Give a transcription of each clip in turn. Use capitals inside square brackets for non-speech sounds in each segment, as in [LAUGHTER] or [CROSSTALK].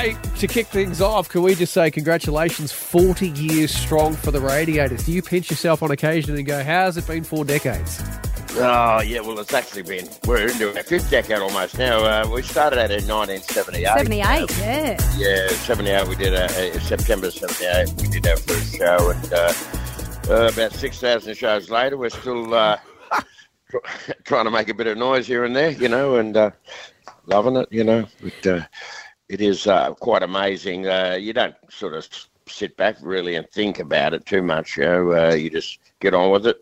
Hey, to kick things off, can we just say congratulations, 40 years strong for the Radiators. Do you pinch yourself on occasion and go, how's it been four decades? Oh, yeah, well, it's actually been, we're into our fifth decade almost now. Uh, we started out in 1978. 78, yeah. Yeah, 78, we did, a, a, September 78, we did our first show. And uh, uh, about 6,000 shows later, we're still uh, [LAUGHS] trying to make a bit of noise here and there, you know, and uh, loving it, you know. But uh, it is uh, quite amazing. Uh, you don't sort of sit back really and think about it too much, you know. Uh, you just get on with it.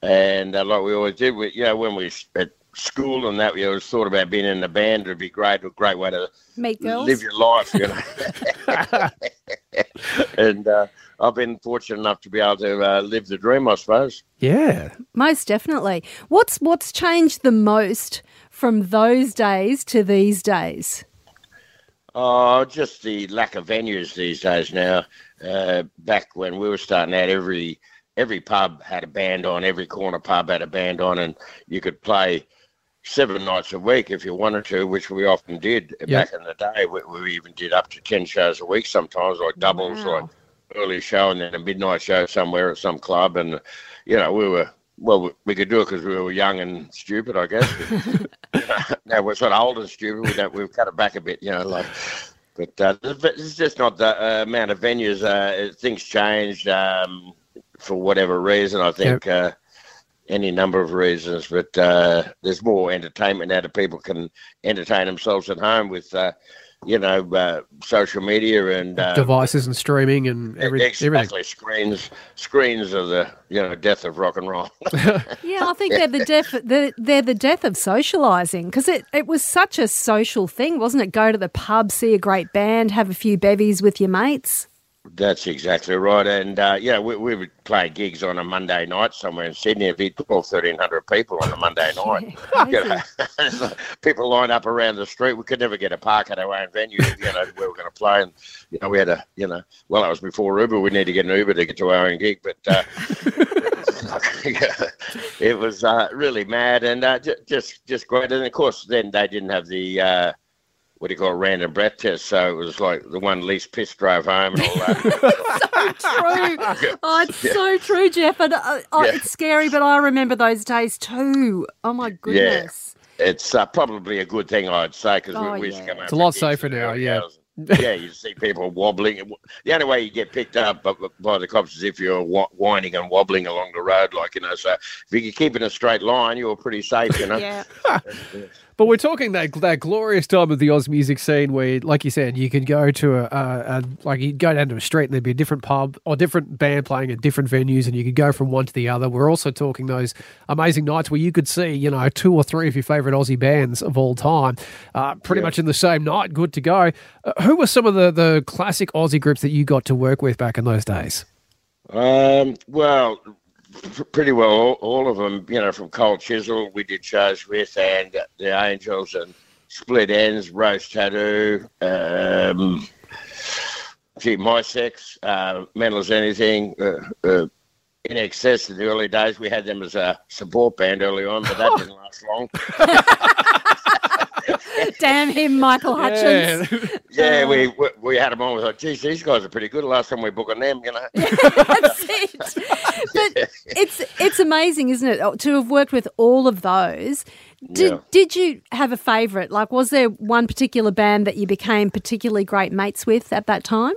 And uh, like we always did, we, you know, when we were at school and that, we always thought about being in the band. It'd be great, a great way to Meet girls. live your life, you know. [LAUGHS] and uh, I've been fortunate enough to be able to uh, live the dream, I suppose. Yeah. Most definitely. What's what's changed the most from those days to these days? Oh, just the lack of venues these days now. Uh, back when we were starting out, every every pub had a band on, every corner pub had a band on, and you could play seven nights a week if you wanted to, which we often did Yep. back in the day. We, we even did up to ten shows a week sometimes, like doubles, Wow. like early show and then a midnight show somewhere at some club, and you know we were. Well, we- could do it because we were young and stupid, I guess. [LAUGHS] [LAUGHS] now we're sort of old and stupid. We don't. We've cut it back a bit, you know. Like, but uh, it's just not the uh, amount of venues. Uh, things changed um, for whatever reason. I think uh, any number of reasons, but uh, there's more entertainment now that people can entertain themselves at home with, uh, you know, uh, social media and uh, Devices and streaming and every, everything. exactly screens. Screens are the you know death of rock and roll. [LAUGHS] Yeah, I think they're the death. They're, they're the death of socialising because it, it was such a social thing, wasn't it? Go to the pub, see a great band, have a few bevies with your mates. That's exactly right. And, uh, yeah, we, we would play gigs on a Monday night somewhere in Sydney. It'd be 12, 1,300 people on a Monday [LAUGHS] night. You know, [LAUGHS] people lined up around the street. We could never get a park at our own venue, you know, [LAUGHS] where we're going to play. And, you know, we had a, you know, well, that was before Uber. We need to get an Uber to get to our own gig. But uh, it was uh, really mad and uh, j- just, just great. And, of course, then they didn't have the... What do you call a random breath test? So it was like the one least piss drove home and all that. [LAUGHS] so True. [LAUGHS] Oh, it's so true, Geoff. And uh, oh, Yeah. it's scary, but I remember those days too. Oh my goodness. Yeah. It's uh, probably a good thing, I'd say, because Oh, we, we used to yeah. come out It's a lot safer now, yeah. yeah, you see people wobbling. The only way you get picked up by, by the cops is if you're whining and wobbling along the road, like you know. So if you could keep in a straight line, you're pretty safe, you know. Yeah. [LAUGHS] But we're talking that that glorious time of the Oz music scene where, like you said, you could go to a, a, a like you'd go down to a street and there'd be a different pub or different band playing at different venues, and you could go from one to the other. We're also talking those amazing nights where you could see, you know, two or three of your favourite Aussie bands of all time, uh, pretty much in the same night, good to go. Uh, who were some of the the classic Aussie groups that you got to work with back in those days? Um, well, pretty well all, all of them. You know, from Cold Chisel, we did shows with, and the Angels and Split Enz, Rose Tattoo. Um, gee, Mi-Sex, uh, Mental as Anything. Uh, uh, INXS in the early days, we had them as a support band early on, but that [LAUGHS] didn't last long. [LAUGHS] [LAUGHS] Damn him, Michael Hutchence. [LAUGHS] Yeah, we, we we had him on. We thought, geez, these guys are pretty good. Last time we booked on them, you know. [LAUGHS] That's it. But it's it's amazing, isn't it, to have worked with all of those. Did Yeah. did you have a favourite? Like, was there one particular band that you became particularly great mates with at that time?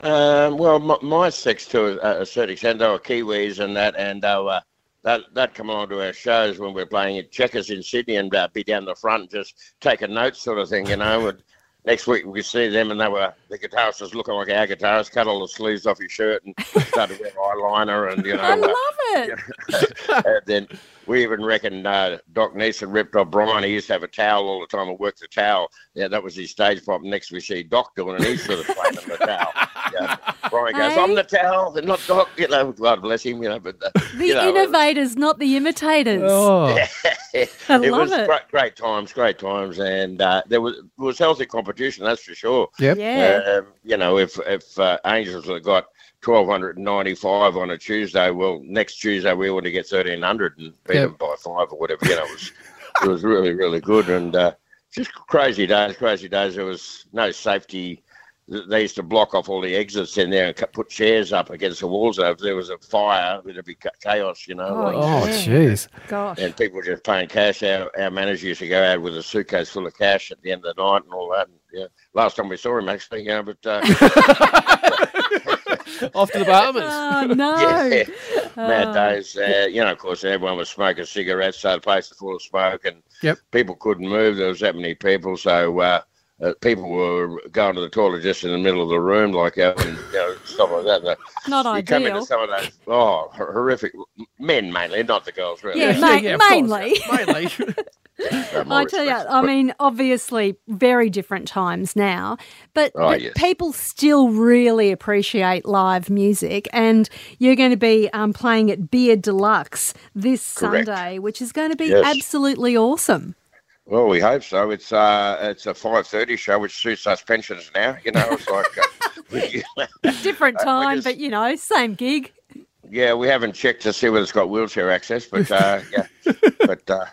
Um, well, my, Mi-Sex to a, a certain extent, they were Kiwis and that, and they were, that that come along to our shows when we were playing at Checkers in Sydney and uh, be down the front just taking notes, sort of thing, you know. And next week we see them, and they were the guitarist was looking like our guitarist, cut all the sleeves off his shirt and started with eyeliner, and you know. [LAUGHS] I uh, love it. [LAUGHS] and then we even reckon uh, Doc Neeson ripped off Brian. He used to have a towel all the time and work the towel. Yeah, that was his stage prop. Next we see Doc doing it, and he's sort of playing the towel. Yeah. Brian goes, Hey? "I'm the towel, and not Doc." You know, God bless him. You know, but uh, The you know, innovators, not the imitators. Oh, [LAUGHS] it I was love it. Great, great times, great times, and uh, there was was healthy competition. That's for sure. yep. Yeah. Um, you know, if if uh, Angels had got twelve hundred and ninety five on a Tuesday, well, next Tuesday we want to get thirteen hundred and beat Yep. them by five or whatever. You know, it was [LAUGHS] it was really really good, and uh, just crazy days, crazy days. There was no safety. They used to block off all the exits in there and put chairs up against the walls. So If there was a fire, it'd be chaos, you know. Oh, Oh, Yeah. jeez. Gosh. and people were just paying cash. Our, our manager used to go out with a suitcase full of cash at the end of the night and all that. And, yeah, last time we saw him actually, yeah, but uh, [LAUGHS] Off to the Bahamas. Oh [LAUGHS] no. yeah, mad days. Uh, you know, of course, everyone was smoking cigarettes, so the place was full of smoke, and Yep. people couldn't move. There was that many people, so. Uh, uh, people were going to the toilet just in the middle of the room, like that, and you know, stuff like that. And, uh, Not you come into some of those, oh, horrific men mainly, not the girls, really. Yeah, ma- of course. mainly. mainly. [LAUGHS] [LAUGHS] [LAUGHS] Uh, I tell you. I mean, obviously, very different times now, but, Oh, but yes. people still really appreciate live music. And you're going to be um, playing at Beer Deluxe this Correct. Sunday, which is going to be Yes. absolutely awesome. Well, we hope so. It's uh, it's a five thirty show, which suits us pensions now. You know, it's like, uh, [LAUGHS] [LAUGHS] Different I time, just- but you know, same gig. yeah, we haven't checked to see whether it's got wheelchair access, but uh, yeah, but uh,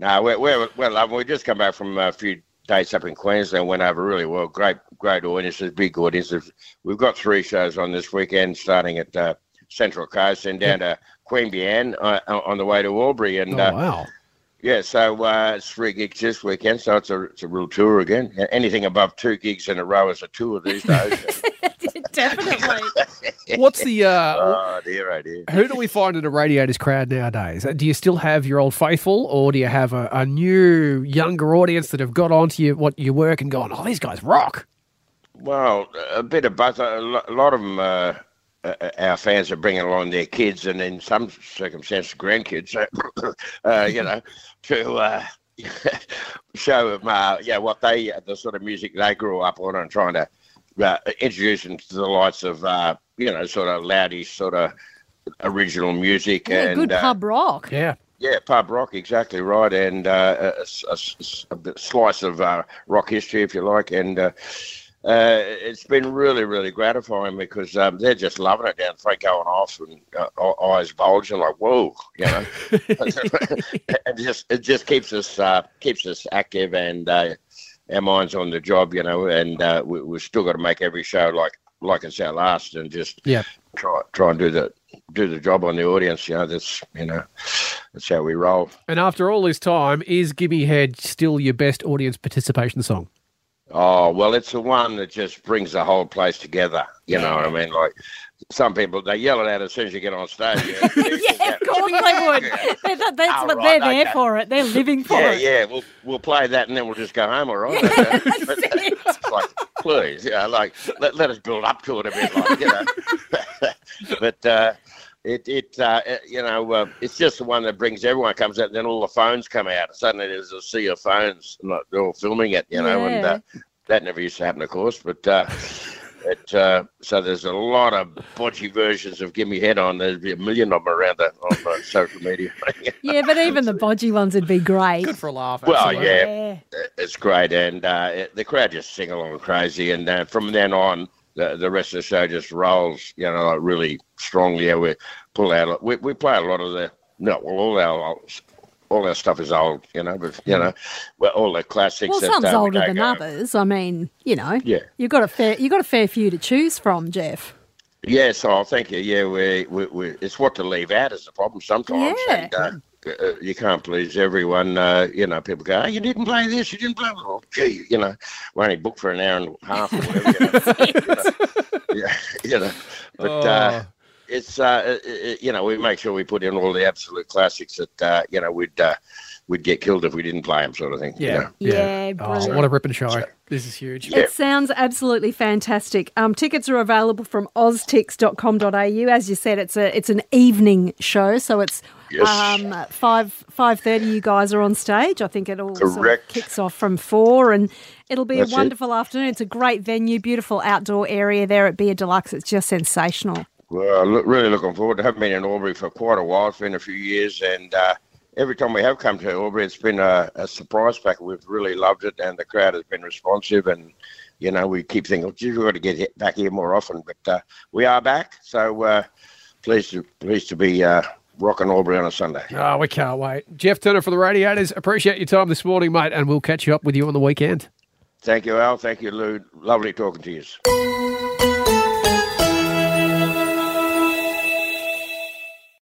no, we're, we're well. We just come back from a few dates up in Queensland. Went over really well. Great, great audiences, big audiences. We've got three shows on this weekend, starting at uh, Central Coast and down to Queanbeyan uh, on the way to Albury, and Oh, uh, wow. Yeah, so uh, it's three gigs this weekend, so it's a it's a real tour again. Anything above two gigs in a row is a tour these days. [LAUGHS] Definitely. [LAUGHS] What's the. Uh, oh dear, oh dear. who do we find in a Radiators crowd nowadays? Do you still have your old faithful, or do you have a, a new, younger audience that have got onto you, what your work and gone, oh, these guys rock? Well, a bit of both. A lot of them, uh, uh, our fans are bringing along their kids, and in some circumstances, grandkids. uh, [COUGHS] you know, [LAUGHS] to uh, [LAUGHS] show them, uh, yeah, what they, the sort of music they grew up on, and trying to uh, introduce them to the likes of, uh, you know, sort of loudish, sort of original music Yeah, and good uh, pub rock. Yeah. Yeah, pub rock, exactly right, and uh, a, a- a- a slice of uh, rock history, if you like, and uh, uh, it's been really, really gratifying because um, they're just loving it down front, going off and uh, eyes bulging like whoa, you know, [LAUGHS] [LAUGHS] and just it just keeps us uh, keeps us active and uh, our minds on the job, you know, and uh, we, we've still got to make every show like like it's our last, and just Yeah. try try and do the do the job on the audience. You know, that's you know, that's how we roll. And after all this time, is Gimme Head still your best audience participation song? Oh well, it's the one that just brings the whole place together. You know what I mean? Like some people, they yell it out as soon as you get on stage. you [LAUGHS] know. Yeah, of course they would. They're- that- that's Oh, what right, they're there okay. for. It. They're living for Yeah, it. yeah. Yeah, we'll we'll play that and then we'll just go home. All right. [LAUGHS] [LAUGHS] But, uh, it's like, please, yeah, like let, let us build up to it a bit, like you know. but uh, it it uh, it- you know uh, it's just the one that brings everyone comes out. And then all the phones come out. Suddenly there's a sea of phones. and, Like they're all filming it, you know, and uh, that never used to happen, of course. But uh, it uh, so there's a lot of bodgy versions of "Give Me Head" on. There'd be a million of them around the, on the [LAUGHS] social media. [LAUGHS] Yeah, but even the bodgy ones would be great. Good for a laugh. Well, absolutely. yeah. it's great, and uh, it, the crowd just sing along crazy. And uh, from then on, the the rest of the show just rolls, you know, like really strongly. Yeah, we pull out. We we play a lot of the no, well, all our all our stuff is old, you know, but you know, well, all the classics. Well, that, some's uh, older than go- others. I mean, you know, Yeah. you've got a fair you've got a fair few to choose from, Geoff. Yes, oh, thank you. Yeah, we, we, we it's what to leave out is the problem sometimes. Yeah. And, uh, uh, you can't please everyone. Uh, you know, people go, oh, you didn't play this, you didn't play that. Oh, gee, you know, we're only booked for an hour and a half or whatever. You know, [LAUGHS] [LAUGHS] yeah, you know. But uh, Oh. It's, uh, it, it- you know, we make sure we put in all the absolute classics that, uh, you know, we'd, uh, we'd get killed if we didn't play them, sort of thing. you Yeah. know. Yeah, Oh, brilliant. what a ripping show. This is huge. Yeah. It sounds absolutely fantastic. Um, tickets are available from oztix.com.au. As you said, it's a it's an evening show, so it's Yes. um, five five thirty. You guys are on stage. I think it all sort of Correct. kicks off from four, and it'll be That's a it. wonderful afternoon. It's a great venue, beautiful outdoor area there at Beer Deluxe. It's just sensational. Well, look, really looking forward to having been in Albury for quite a while. It's been a few years, and uh, every time we have come to Albury, it's been a, a surprise pack. We've really loved it, and the crowd has been responsive. And you know, we keep thinking, "Gee, we've got to get back here more often." But uh, we are back, so uh, pleased to pleased to be uh, rocking Albury on a Sunday. Oh, we can't wait. Geoff Turner for the Radiators. Appreciate your time this morning, mate, and we'll catch you up with you on the weekend. Thank you, Al. Thank you, Lu. Lovely talking to you.